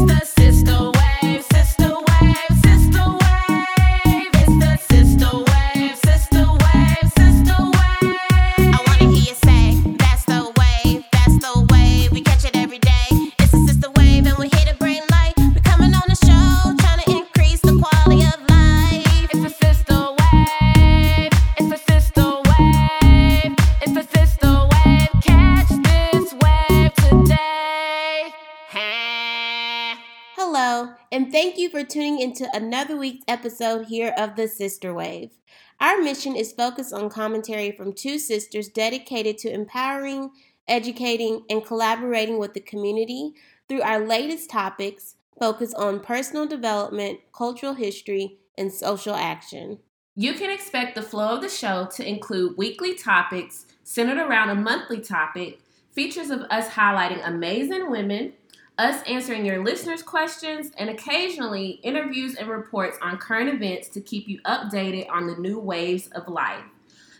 It's tuning into another week's episode here of The Sister Wave. Our mission is focused on commentary from two sisters dedicated to empowering, educating, and collaborating with the community through our latest topics focused on personal development, cultural history, and social action. You can expect the flow of the show to include weekly topics centered around a monthly topic, features of us highlighting amazing women, us answering your listeners' questions, and occasionally interviews and reports on current events to keep you updated on the new waves of life.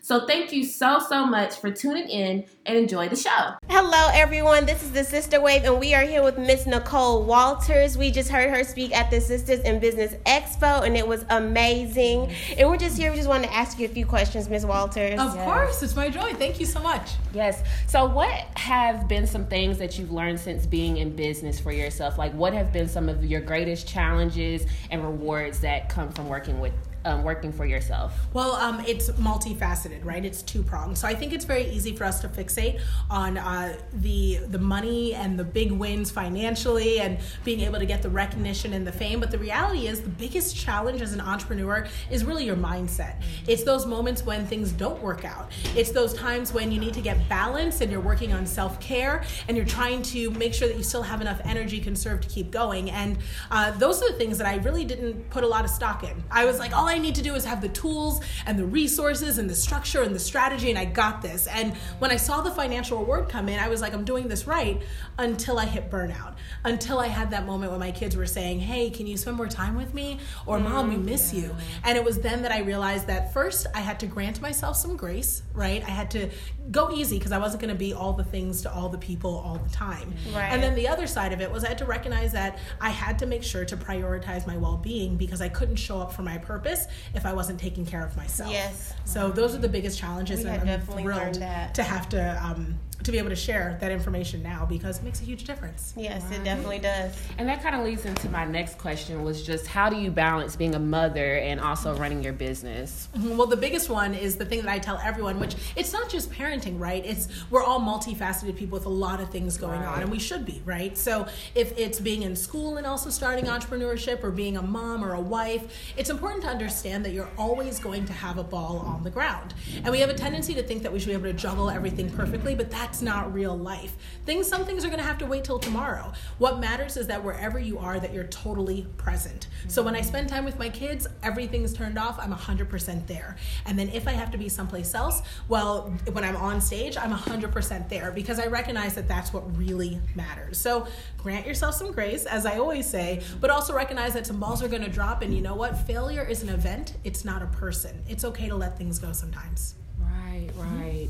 So, thank you so, so much for tuning in and enjoy the show. Hello, everyone. This is the Sister Wave, and we are here with Miss Nicole Walters. We just heard her speak at the Sisters in Business Expo, and it was amazing. And we're just here. We just wanted to ask you a few questions, Miss Walters. Of course, it's my joy. Thank you so much. Yes. So, what have been some things that you've learned since being in business for yourself? Like, what have been some of your greatest challenges and rewards that come from working with um, working for yourself? Well, um, it's multifaceted, right? It's two pronged. So I think it's very easy for us to fixate on uh, the the money and the big wins financially and being able to get the recognition and the fame. But the reality is, the biggest challenge as an entrepreneur is really your mindset. It's those moments when things don't work out. It's those times when you need to get balance and you're working on self care and you're trying to make sure that you still have enough energy conserved to keep going. And uh, those are the things that I really didn't put a lot of stock in. I was like, all I need to do is have the tools and the resources and the structure and the strategy, and I got this. And when I saw the financial reward come in, I was like, I'm doing this right until I hit burnout. Until I had that moment when my kids were saying, Hey, can you spend more time with me? Or Mom, we mm, miss you. And it was then that I realized that first I had to grant myself some grace, right? I had to go easy because I wasn't going to be all the things to all the people all the time. Right. And then the other side of it was I had to recognize that I had to make sure to prioritize my well being because I couldn't show up for my purpose if I wasn't taking care of myself. Yes. So those are the biggest challenges, We and I'm thrilled to have to um, to be able to share that information now because it makes a huge difference. Yes, it definitely does. And that kind of leads into my next question was just how do you balance being a mother and also running your business? Mhm. Well, the biggest one is the thing that I tell everyone, which it's not just parenting, right? It's we're all multifaceted people with a lot of things going on, and we should be, right? So if it's being in school and also starting entrepreneurship, or being a mom or a wife, it's important to understand that you're always going to have a ball on the ground, and we have a tendency to think that we should be able to juggle everything perfectly, but that's not real life. Things, some things are to have to wait till tomorrow. What matters is that wherever you are, that you're totally present. So when I spend time with my kids, everything's turned off. I'm 100% there. And then if I have to be someplace else, well, when I'm on stage, I'm 100% there because I recognize that that's what really matters. So grant yourself some grace, as I always say, but also recognize that some balls are to drop. And you know what? Failure is an event, it's not a person. It's okay to let things go sometimes. Right, right.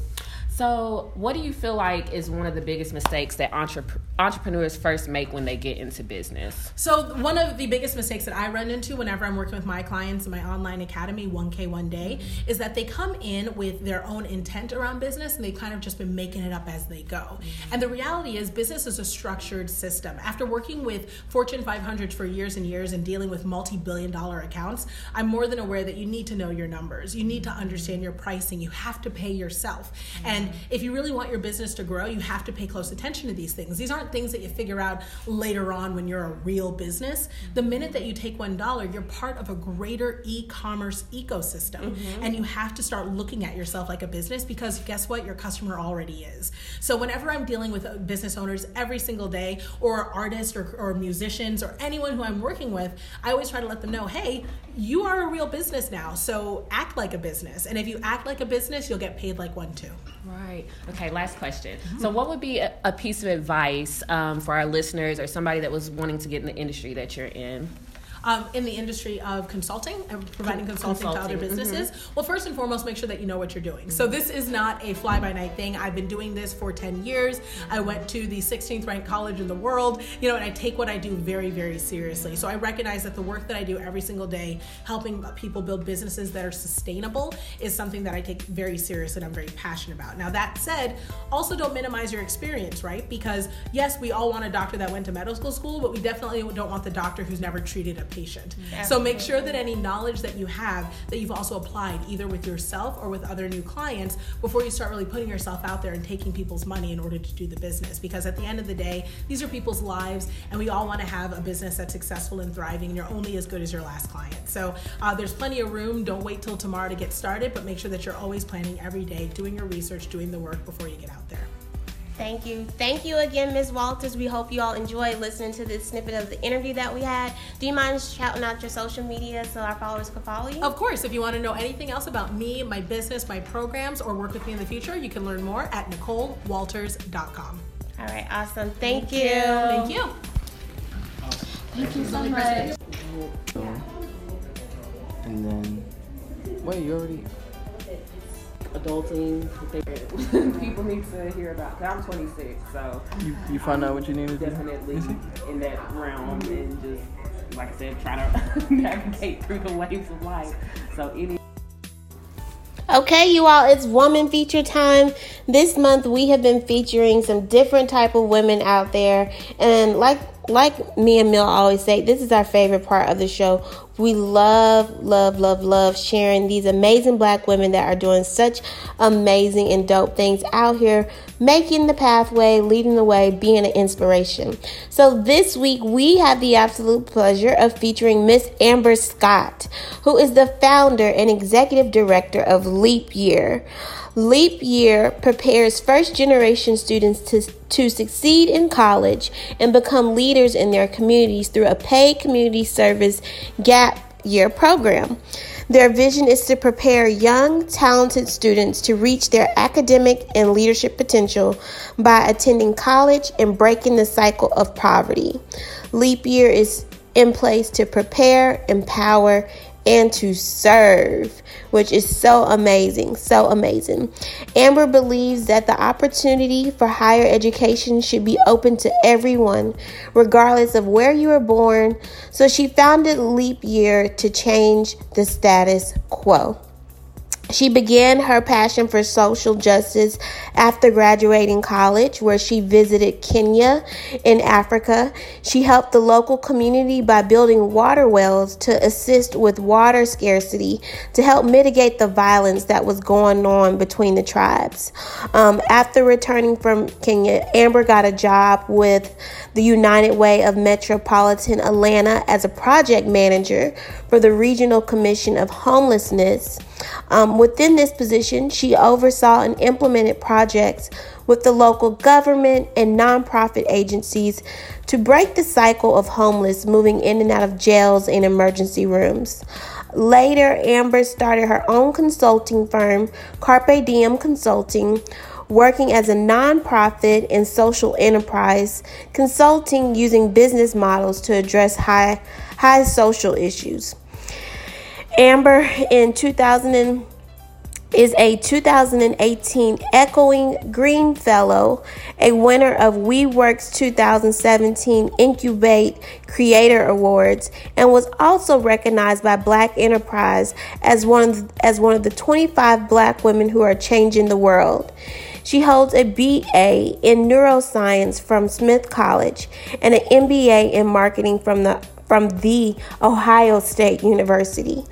So, what do you feel like is one of the biggest mistakes that entrep- entrepreneurs first make when they get into business? So one of the biggest mistakes that I run into whenever I'm working with my clients in my online academy, 1K One Day, is that they come in with their own intent around business and they've kind of just been making it up as they go. Mm-hmm. And the reality is business is a structured system. After working with Fortune 500s for years and years and dealing with multi-billion dollar accounts, I'm more than aware that you need to know your numbers. You need to understand your pricing. You have to pay yourself. Mm-hmm. And if you really want your business to grow, you have to pay close attention to these things. These aren't things that you figure out later on when you're a real business. The minute that you take one dollar, you're part of a greater e-commerce ecosystem, and you have to start looking at yourself like a business because guess what? Your customer already is. So whenever I'm dealing with uh, business owners every single day, or artists, or, or musicians, or anyone who I'm working with, I always try to let them know, hey, you are a real business now, so act like a business. And if you act like a business, you'll get paid like one too. Right. Okay, last question. So, what would be a, a piece of advice um, for our listeners or somebody that was wanting to get in the industry that you're in? Um, in the industry of consulting and providing consulting, to other Consulting, mm-hmm. businesses, well, first and foremost, make sure that you know what you're doing. So this is not a fly by night thing. I've been doing this for 10 years. I went to the 16th ranked college in the world, you know, and I take what I do very, very seriously. So I recognize that the work that I do every single day, helping people build businesses that are sustainable, is something that I take very serious and I'm very passionate about. Now, that said, also don't minimize your experience, right? Because yes, we all want a doctor that went to medical school, but we definitely don't want the doctor who's never treated a patient. So make sure that any knowledge that you have that you've also applied either with yourself or with other new clients before you start really putting yourself out there and taking people's money in order to do the business. Because at the end of the day, these are people's lives, and we all want to have a business that's successful and thriving. And you're only as good as your last client. So uh, there's plenty of room. Don't wait till tomorrow to get started, but make sure that you're always planning every day, doing your research, doing the work before you get out there. Thank you. Thank you again, Ms. Walters. We hope you all enjoyed listening to this snippet of the interview that we had. Do you mind shouting out your social media so our followers can follow you? Of course, if you want to know anything else about me, my business, my programs, or work with me in the future, you can learn more at NicoleWalters.com. All right, awesome. Thank Thank you. You. Thank you. Thank you so much. And then, wait, you already. Adulting they- people need to hear about. Cause I'm 26, so You, you find out what you need to do? definitely Is in that realm and just like I said, trying to navigate through the waves of life. So any Okay, you all, it's woman feature time. This month we have been featuring some different type of women out there, and like like me and Mill always say, this is our favorite part of the show. We love, love, love, love sharing these amazing black women that are doing such amazing and dope things out here, making the pathway, leading the way, being an inspiration. So this week we have the absolute pleasure of featuring Miss Amber Scott, who is the founder and executive director of Leap Year. Leap Year prepares first generation students to, to succeed in college and become leaders in their communities through a paid community service gap year program. Their vision is to prepare young, talented students to reach their academic and leadership potential by attending college and breaking the cycle of poverty. Leap Year is in place to prepare, empower, and to serve, which is so amazing, so amazing. Amber believes that the opportunity for higher education should be open to everyone, regardless of where you were born. So she founded Leap Year to change the status quo. She began her passion for social justice after graduating college, where she visited Kenya in Africa. She helped the local community by building water wells to assist with water scarcity to help mitigate the violence that was going on between the tribes. Um, after returning from Kenya, Amber got a job with the United Way of Metropolitan Atlanta as a project manager for the Regional Commission of Homelessness. Um, within this position, she oversaw and implemented projects with the local government and nonprofit agencies to break the cycle of homeless moving in and out of jails and emergency rooms. Later, Amber started her own consulting firm, Carpe Diem Consulting, working as a nonprofit and social enterprise, consulting using business models to address high, high social issues. Amber in 2000 and- is a 2018 Echoing Green Fellow, a winner of WeWork's 2017 Incubate Creator Awards, and was also recognized by Black Enterprise as one of, as one of the 25 black women who are changing the world. She holds a BA in neuroscience from Smith College and an MBA in marketing from the from the Ohio State University.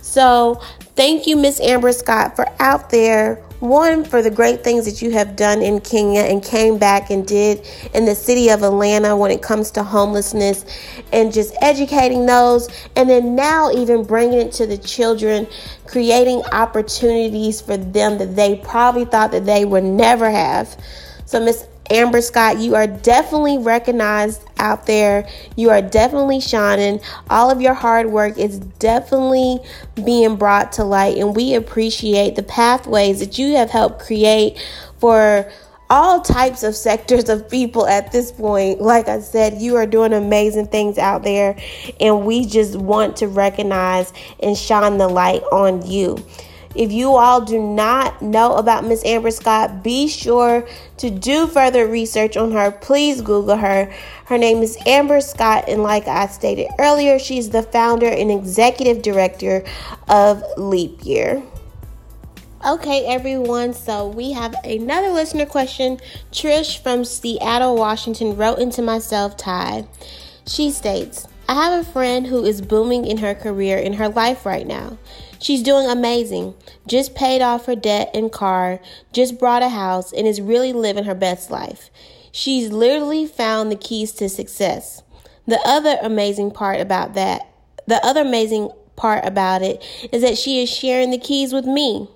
So, thank you, Miss Amber Scott, for out there. One, for the great things that you have done in Kenya and came back and did in the city of Atlanta when it comes to homelessness and just educating those. And then now, even bringing it to the children, creating opportunities for them that they probably thought that they would never have. So, Miss Amber Scott, you are definitely recognized out there. You are definitely shining. All of your hard work is definitely being brought to light, and we appreciate the pathways that you have helped create for all types of sectors of people at this point. Like I said, you are doing amazing things out there, and we just want to recognize and shine the light on you. If you all do not know about Miss Amber Scott, be sure to do further research on her. Please Google her. Her name is Amber Scott, and like I stated earlier, she's the founder and executive director of Leap Year. Okay, everyone, so we have another listener question. Trish from Seattle, Washington wrote into myself, Ty. She states, I have a friend who is booming in her career in her life right now. She's doing amazing. Just paid off her debt and car, just bought a house, and is really living her best life. She's literally found the keys to success. The other amazing part about that, the other amazing part about it is that she is sharing the keys with me.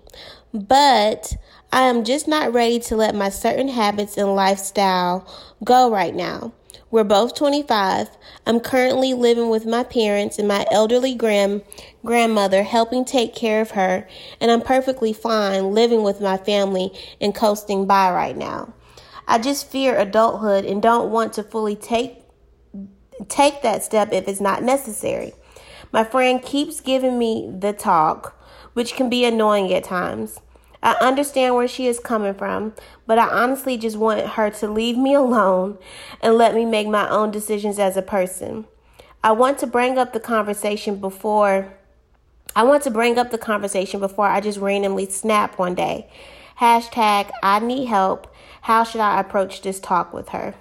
But I am just not ready to let my certain habits and lifestyle go right now. We're both 25. I'm currently living with my parents and my elderly grand grandmother helping take care of her, and I'm perfectly fine living with my family and coasting by right now. I just fear adulthood and don't want to fully take take that step if it's not necessary. My friend keeps giving me the talk, which can be annoying at times. I understand where she is coming from, but I honestly just want her to leave me alone and let me make my own decisions as a person. I want to bring up the conversation before I want to bring up the conversation before I just randomly snap one day. Hashtag I need help. How should I approach this talk with her?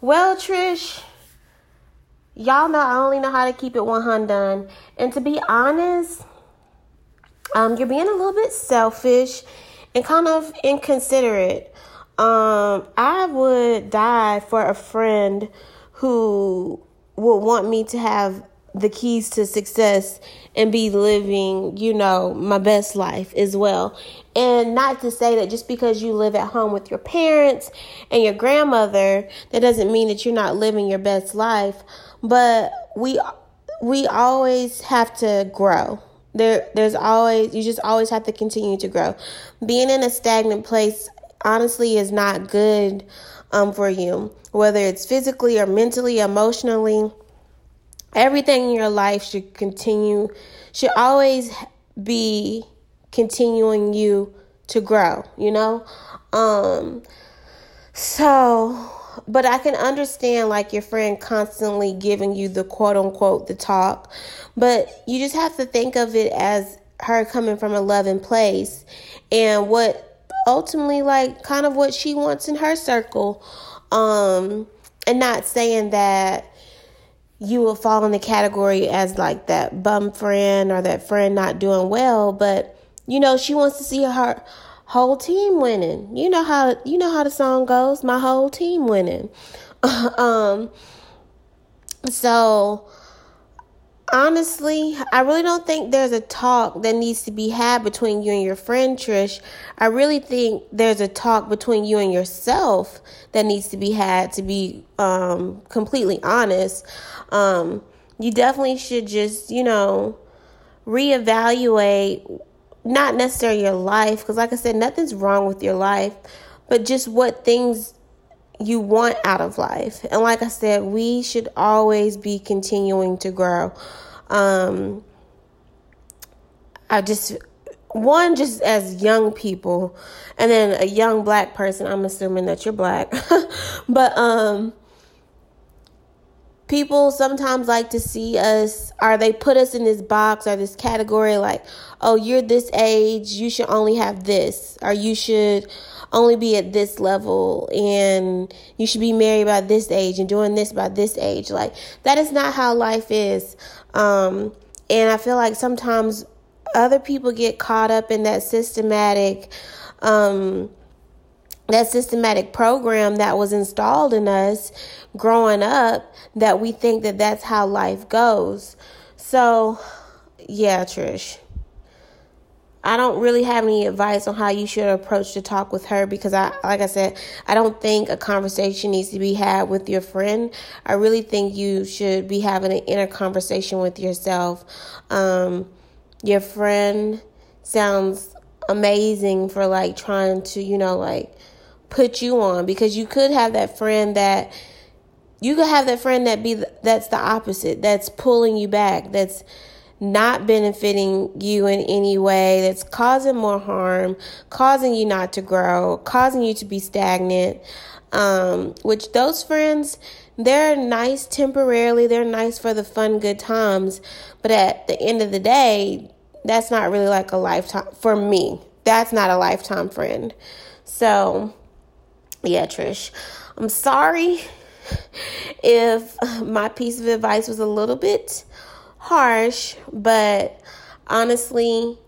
Well, Trish, y'all know I only know how to keep it 100. And to be honest, um, you're being a little bit selfish and kind of inconsiderate. Um, I would die for a friend who would want me to have the keys to success and be living, you know, my best life as well. And not to say that just because you live at home with your parents and your grandmother, that doesn't mean that you're not living your best life. But we we always have to grow. There there's always you just always have to continue to grow. Being in a stagnant place honestly is not good um for you, whether it's physically or mentally, emotionally everything in your life should continue should always be continuing you to grow you know um so but i can understand like your friend constantly giving you the quote unquote the talk. But you just have to think of it as her coming from a loving place and what ultimately like kind of what she wants in her circle. Um and not saying that you will fall in the category as like that bum friend or that friend not doing well but you know she wants to see her whole team winning. You know how you know how the song goes my whole team winning. Um so honestly i really don't think there's a talk that needs to be had between you and your friend trish. I really think there's a talk between you and yourself that needs to be had to be um completely honest. Um, you definitely should just, you know, reevaluate not necessarily your life, because like I said, nothing's wrong with your life, but just what things you want out of life. And like I said, we should always be continuing to grow. Um, I just one just as young people and then a young black person i'm assuming that you're black but um people sometimes like to see us or they put us in this box or this category like oh you're this age you should only have this or you should only be at this level and you should be married by this age and doing this by this age. Like that is not how life is. Um, and i feel like sometimes other people get caught up in that systematic um, that systematic program that was installed in us growing up that we think that that's how life goes. So, yeah, Trish. I don't really have any advice on how you should approach the talk with her because I like I said, I don't think a conversation needs to be had with your friend. I really think you should be having an inner conversation with yourself. Um, your friend sounds amazing for like trying to, you know, like put you on because you could have that friend that you could have that friend that be that's the opposite that's pulling you back that's not benefiting you in any way that's causing more harm causing you not to grow causing you to be stagnant um, which those friends they're nice temporarily they're nice for the fun good times but at the end of the day that's not really like a lifetime for me that's not a lifetime friend. So yeah trish i'm sorry if my piece of advice was a little bit harsh, but honestly,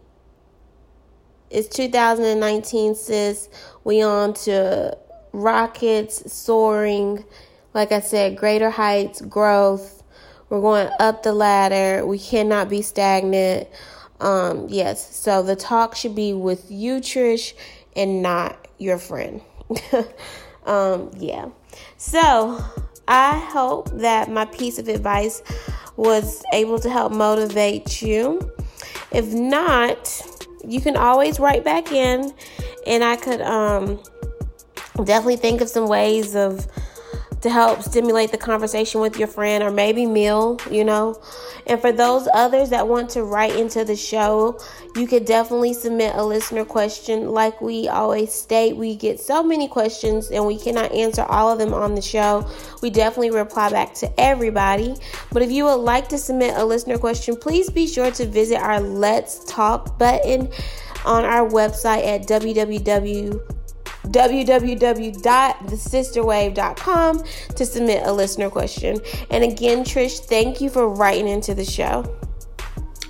it's 2019, sis. We on to rockets, soaring. Like I said, greater heights, growth. We're going up the ladder. We cannot be stagnant. Um, yes, so the talk should be with you, Trish, and not your friend. um, yeah. So I hope that my piece of advice was able to help motivate you. If not, you can always write back in, and I could um, definitely think of some ways of to help stimulate the conversation with your friend or maybe meal, you know. And for those others that want to write into the show, you could definitely submit a listener question. Like we always state, we get so many questions and we cannot answer all of them on the show. We definitely reply back to everybody. But if you would like to submit a listener question, please be sure to visit our Let's Talk button on our website at www www.thesisterwave.com to submit a listener question. And again, Trish, thank you for writing into the show.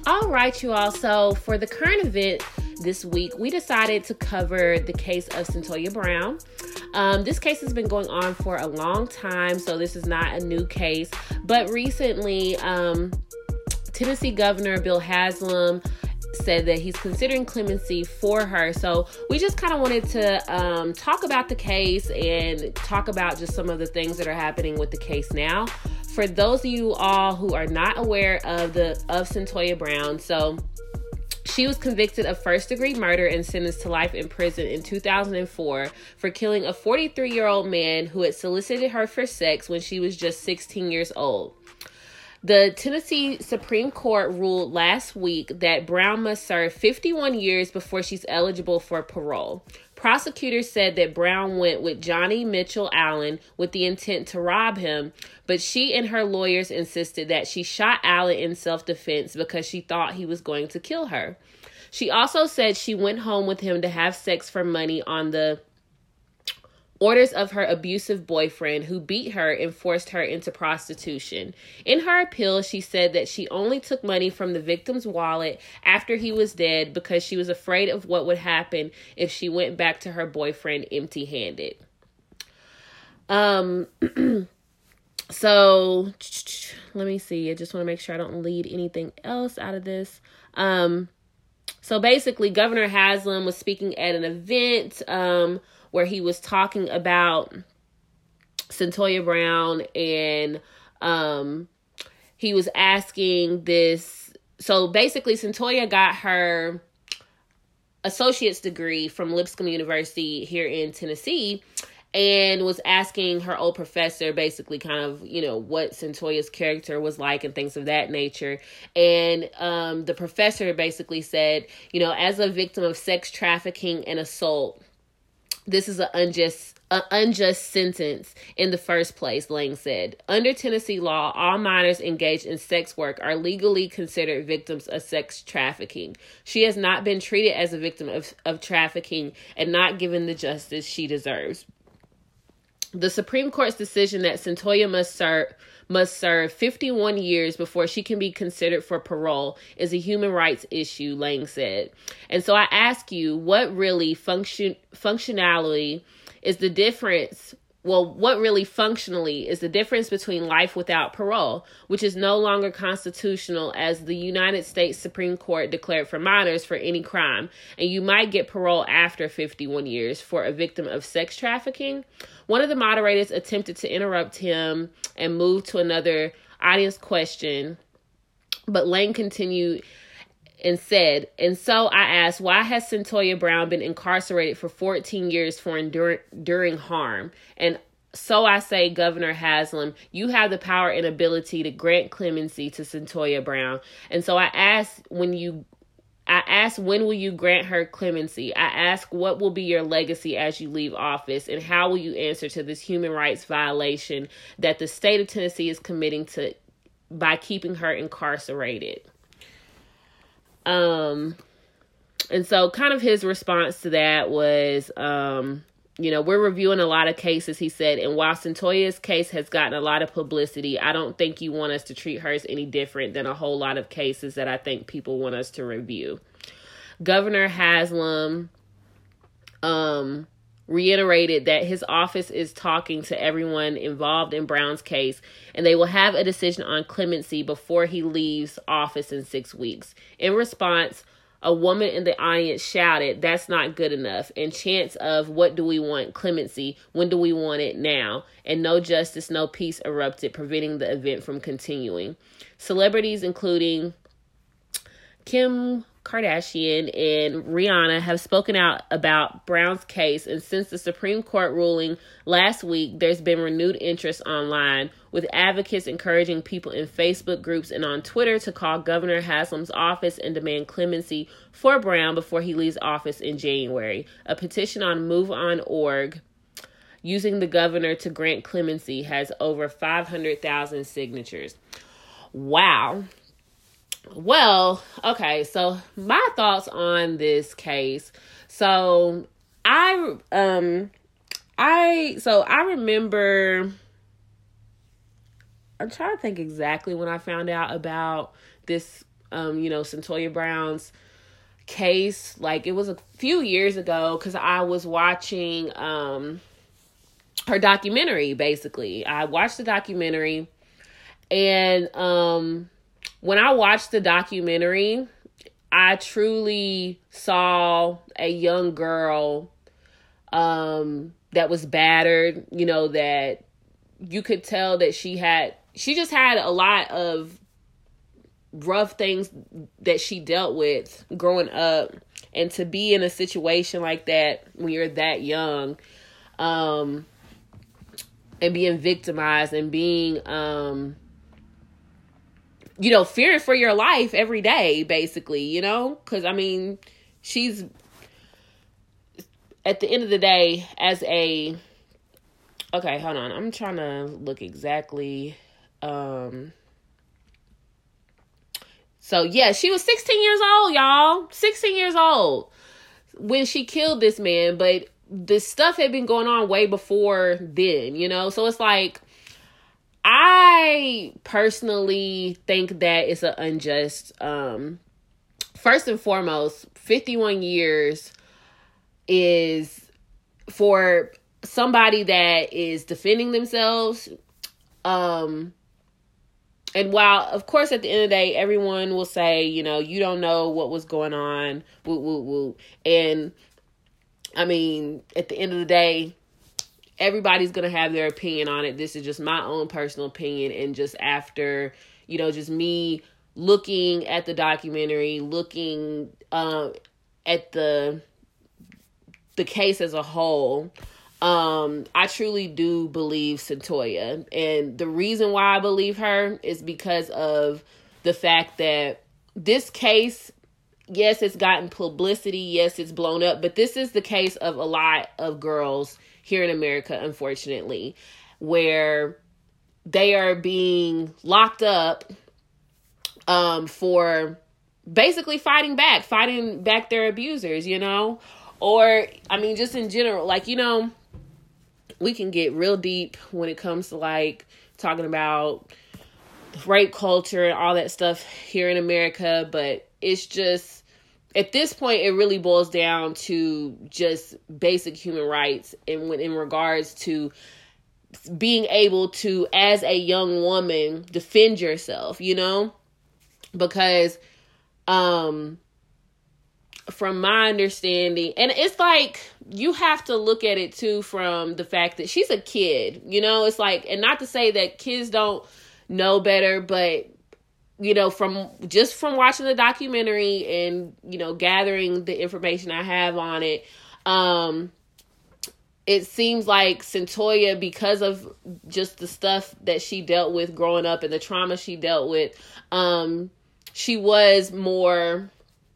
All right, you all. So for the current event this week, we decided to cover the case of Cyntoia Brown. Um, this case has been going on for a long time, so this is not a new case. But recently, um, Tennessee Governor Bill Haslam said that he's considering clemency for her. So we just kind of wanted to um, talk about the case and talk about just some of the things that are happening with the case now. For those of you all who are not aware of the of Cyntoia Brown, so she was convicted of first degree murder and sentenced to life in prison in 2004 for killing a 43 year old man who had solicited her for sex when she was just 16 years old. The Tennessee Supreme Court ruled last week that Brown must serve 51 years before she's eligible for parole. Prosecutors said that Brown went with Johnny Mitchell Allen with the intent to rob him, but she and her lawyers insisted that she shot Allen in self defense because she thought he was going to kill her. She also said she went home with him to have sex for money on the orders of her abusive boyfriend who beat her and forced her into prostitution. In her appeal, she said that she only took money from the victim's wallet after he was dead because she was afraid of what would happen if she went back to her boyfriend empty handed. Um, so let me see. I just want to make sure I don't lead anything else out of this. Um, so basically, Governor Haslam was speaking at an event. Um, where he was talking about Cyntoia Brown and um he was asking this so basically Cyntoia got her associate's degree from Lipscomb University here in Tennessee and was asking her old professor basically kind of you know what Cyntoia's character was like and things of that nature. And um, the professor basically said you know as a victim of sex trafficking and assault this is an unjust an unjust sentence in the first place, Lang said. Under Tennessee law, all minors engaged in sex work are legally considered victims of sex trafficking. She has not been treated as a victim of, of trafficking and not given the justice she deserves. The Supreme Court's decision that Cyntoia must serve must serve 51 years before she can be considered for parole is a human rights issue, Lang said. And so I ask you, what really function functionality is the difference well, what really functionally is the difference between life without parole, which is no longer constitutional as the United States Supreme Court declared for minors for any crime, and you might get parole after 51 years for a victim of sex trafficking? One of the moderators attempted to interrupt him and move to another audience question, but Lane continued and said, And so I asked, why has Cyntoia Brown been incarcerated for 14 years for endur- enduring harm? And so I say, Governor Haslam, you have the power and ability to grant clemency to Cyntoia Brown. And so I asked when you I ask when will you grant her clemency? I ask what will be your legacy as you leave office and how will you answer to this human rights violation that the state of Tennessee is committing to by keeping her incarcerated. Um and so kind of his response to that was um you know, we're reviewing a lot of cases, he said, and while Cyntoia's case has gotten a lot of publicity, I don't think you want us to treat hers any different than a whole lot of cases that I think people want us to review. Governor Haslam um, reiterated that his office is talking to everyone involved in Brown's case, and they will have a decision on clemency before he leaves office in six weeks. In response, a woman in the audience shouted, That's not good enough. And chants of, What do we want? Clemency. When do we want it? Now. And no justice, no peace erupted, preventing the event from continuing. Celebrities, including Kim Kardashian and Rihanna have spoken out about Brown's case, and since the Supreme Court ruling last week, there's been renewed interest online, with advocates encouraging people in Facebook groups and on Twitter to call Governor Haslam's office and demand clemency for Brown before he leaves office in January. A petition on MoveOn.org using the governor to grant clemency has over 500,000 signatures. Wow. Well, okay, so my thoughts on this case. So I um I so I remember I'm trying to think exactly when I found out about this um, you know, Cyntoia Brown's case. Like it was a few years ago cuz I was watching um her documentary basically. I watched the documentary and um when I watched the documentary, I truly saw a young girl um that was battered, you know, that you could tell that she had she just had a lot of rough things that she dealt with growing up. And to be in a situation like that when you're that young um and being victimized and being um you know, fearing for your life every day, basically, you know? Because, I mean, she's, at the end of the day, as a, okay, hold on. I'm trying to look exactly, um, so yeah, she was 16 years old, y'all. 16 years old when she killed this man, but the stuff had been going on way before then, you know? So it's like, I personally think that it's an unjust um first and foremost 51 years is for somebody that is defending themselves um and while of course at the end of the day everyone will say you know you don't know what was going on woo woo woo. And i mean at the end of the day everybody's gonna have their opinion on it. This is just my own personal opinion, and just after you know, just me looking at the documentary, looking um, at the the case as a whole. Um, I truly do believe Cyntoia, and the reason why I believe her is because of the fact that this case yes, it's gotten publicity, yes, it's blown up, but this is the case of a lot of girls here in America, unfortunately, where they are being locked up um, for basically fighting back, fighting back their abusers, you know? Or, I mean, just in general, like, you know, we can get real deep when it comes to like talking about rape culture and all that stuff here in America, but it's just at this point it really boils down to just basic human rights and when in regards to being able to as a young woman defend yourself you know? Because um from my understanding and it's like you have to look at it too from the fact that she's a kid you know? It's like and not to say that kids don't know better but you know, from just from watching the documentary and, you know, gathering the information I have on it, um, it seems like Cyntoia, because of just the stuff that she dealt with growing up and the trauma she dealt with, um, she was more,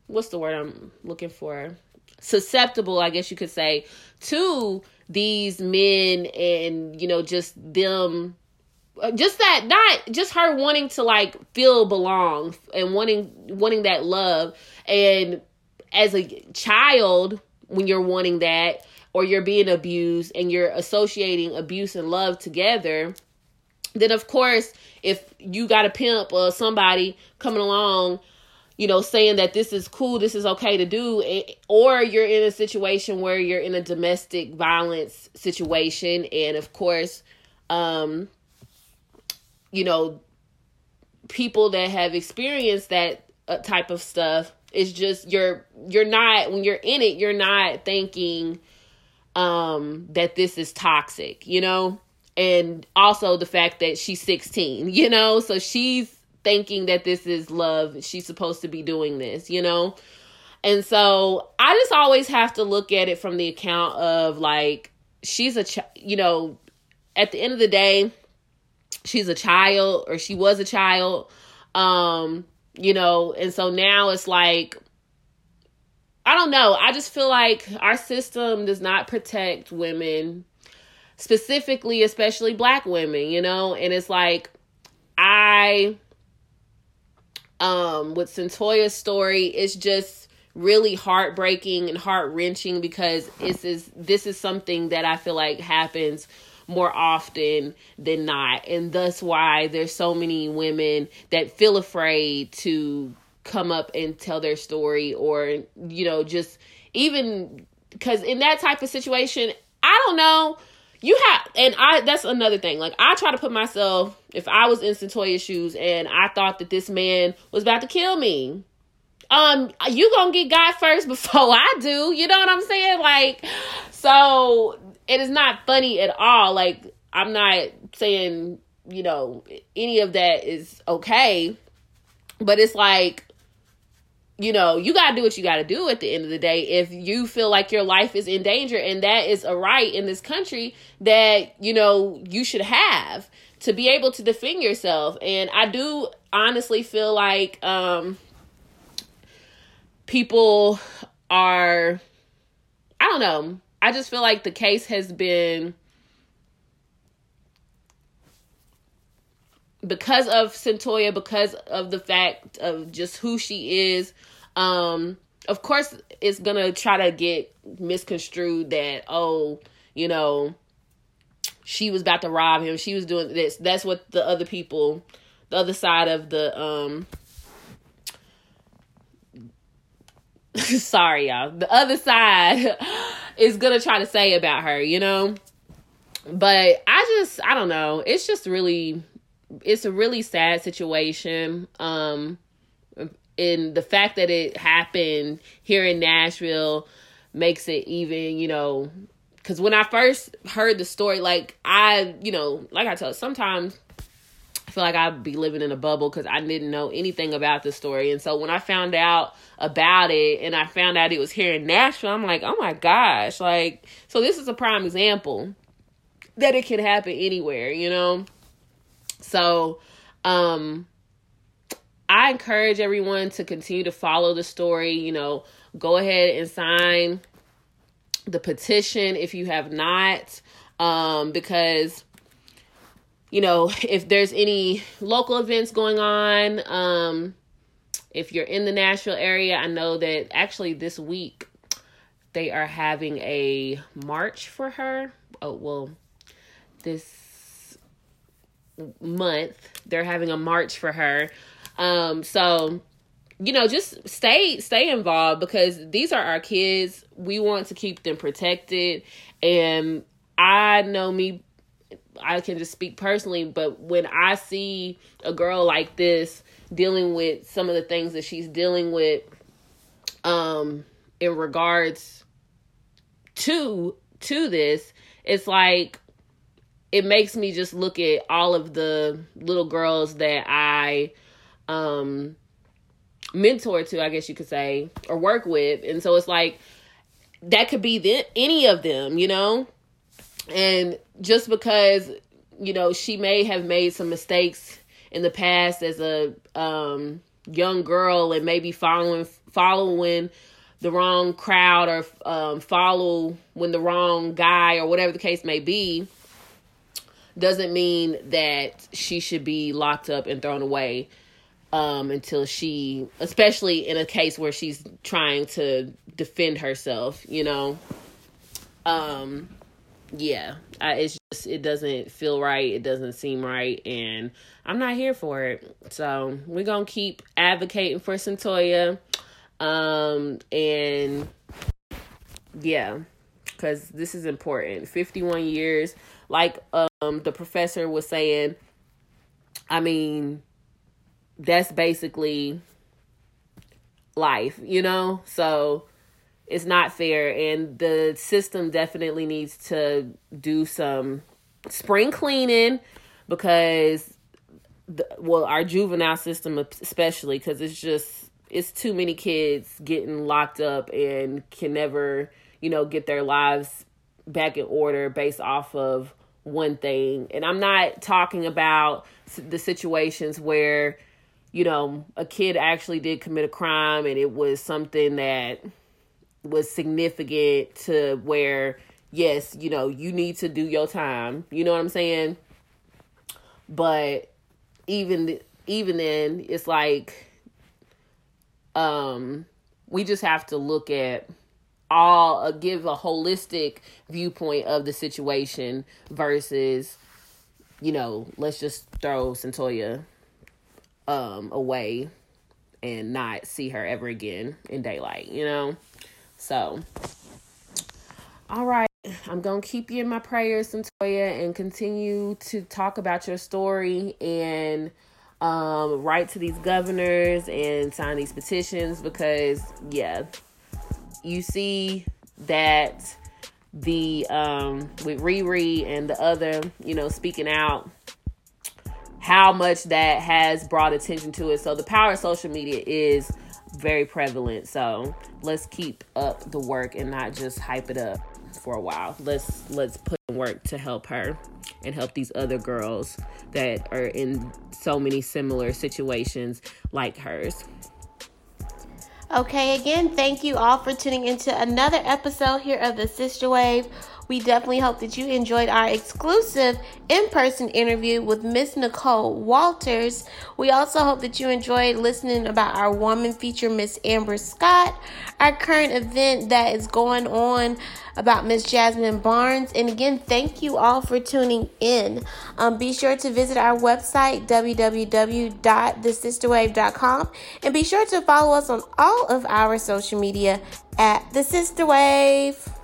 what's the word I'm looking for? Susceptible, I guess you could say, to these men and, you know, just them just that not just her wanting to like feel belong and wanting wanting that love. And as a child when you're wanting that or you're being abused and you're associating abuse and love together then of course if you got a pimp or somebody coming along you know saying that this is cool this is okay to do or you're in a situation where you're in a domestic violence situation and of course um you know people that have experienced that uh, type of stuff it's just you're you're not when you're in it you're not thinking um that this is toxic you know? And also the fact that she's 16 you know? So she's thinking that this is love she's supposed to be doing this you know? And so i just always have to look at it from the account of like she's a ch- you know at the end of the day she's a child or she was a child um you know and so now it's like i don't know. I just feel like our system does not protect women specifically especially black women you know? And it's like i um with Cyntoia's story it's just really heartbreaking and heart-wrenching because this is this is something that I feel like happens more often than not. And thus why there's so many women that feel afraid to come up and tell their story or you know just even because in that type of situation i don't know. You have and i that's another thing. Like i try to put myself if i was in Cyntoia's shoes and i thought that this man was about to kill me um you gonna get god first before i do. You know what i'm saying? Like so it is not funny at all like i'm not saying you know any of that is okay but it's like you know, you got to do what you got to do at the end of the day. If you feel like your life is in danger, and that is a right in this country that, you know, you should have to be able to defend yourself. And I do honestly feel like um, people are, I don't know, I just feel like the case has been. because of Cyntoia, because of the fact of just who she is, um, of course it's gonna try to get misconstrued that oh, you know, she was about to rob him, she was doing this. That's what the other people, the other side of the um sorry y'all, the other side is gonna try to say about her, you know? But I just I don't know. It's just really it's a really sad situation. Um and the fact that it happened here in Nashville makes it even, you know, because when I first heard the story, like I, you know, like I tell, sometimes feel like I'd be living in a bubble because I didn't know anything about the story. And so when I found out about it and I found out it was here in Nashville, I'm like, oh my gosh, like, so this is a prime example that it can happen anywhere, you know? So, um, I encourage everyone to continue to follow the story. You know, go ahead and sign the petition if you have not, um, because you know if there's any local events going on, um, if you're in the Nashville area, I know that actually this week they are having a march for her. Oh well, this month they're having a march for her um, so you know, just stay stay involved because these are our kids. We want to keep them protected. And I know me I can just speak personally, but when I see a girl like this dealing with some of the things that she's dealing with um in regards to to this, it's like it makes me just look at all of the little girls that I um mentor to, I guess you could say, or work with. And so it's like that could be the, any of them, you know? And just because, you know, she may have made some mistakes in the past as a um young girl and maybe following following the wrong crowd or um, follow when the wrong guy or whatever the case may be doesn't mean that she should be locked up and thrown away um, until she, especially in a case where she's trying to defend herself, you know. Um, yeah, I, it's just it doesn't feel right. It doesn't seem right, and I'm not here for it. So we're gonna keep advocating for Cyntoia, um, and yeah, because this is important. 51 years, like um the professor was saying. I mean, that's basically life, you know? So it's not fair and the system definitely needs to do some spring cleaning because the, well our juvenile system especially cuz it's just it's too many kids getting locked up and can never, you know, get their lives back in order based off of one thing. And I'm not talking about the situations where you know, a kid actually did commit a crime and it was something that was significant to where, yes, you know, you need to do your time. You know what I'm saying? But even even then, it's like um we just have to look at all uh, give a holistic viewpoint of the situation versus you know let's just throw Cyntoia um away and not see her ever again in daylight, you know? So all right. I'm gonna keep you in my prayers, Cyntoia, and continue to talk about your story and um write to these governors and sign these petitions because yeah, you see that the um with Riri and the other, you know, speaking out how much that has brought attention to it. So the power of social media is very prevalent. So let's keep up the work and not just hype it up for a while. Let's let's put work to help her and help these other girls that are in so many similar situations like hers. Okay, again, thank you all for tuning into another episode here of the Sister Wave. We definitely hope that you enjoyed our exclusive in person interview with Miss Nicole Walters. We also hope that you enjoyed listening about our woman feature, Miss Amber Scott, our current event that is going on about Miss Jasmine Barnes. And again, thank you all for tuning in. Um, be sure to visit our website, www.thesisterwave.com, and be sure to follow us on all of our social media at The Sister Wave.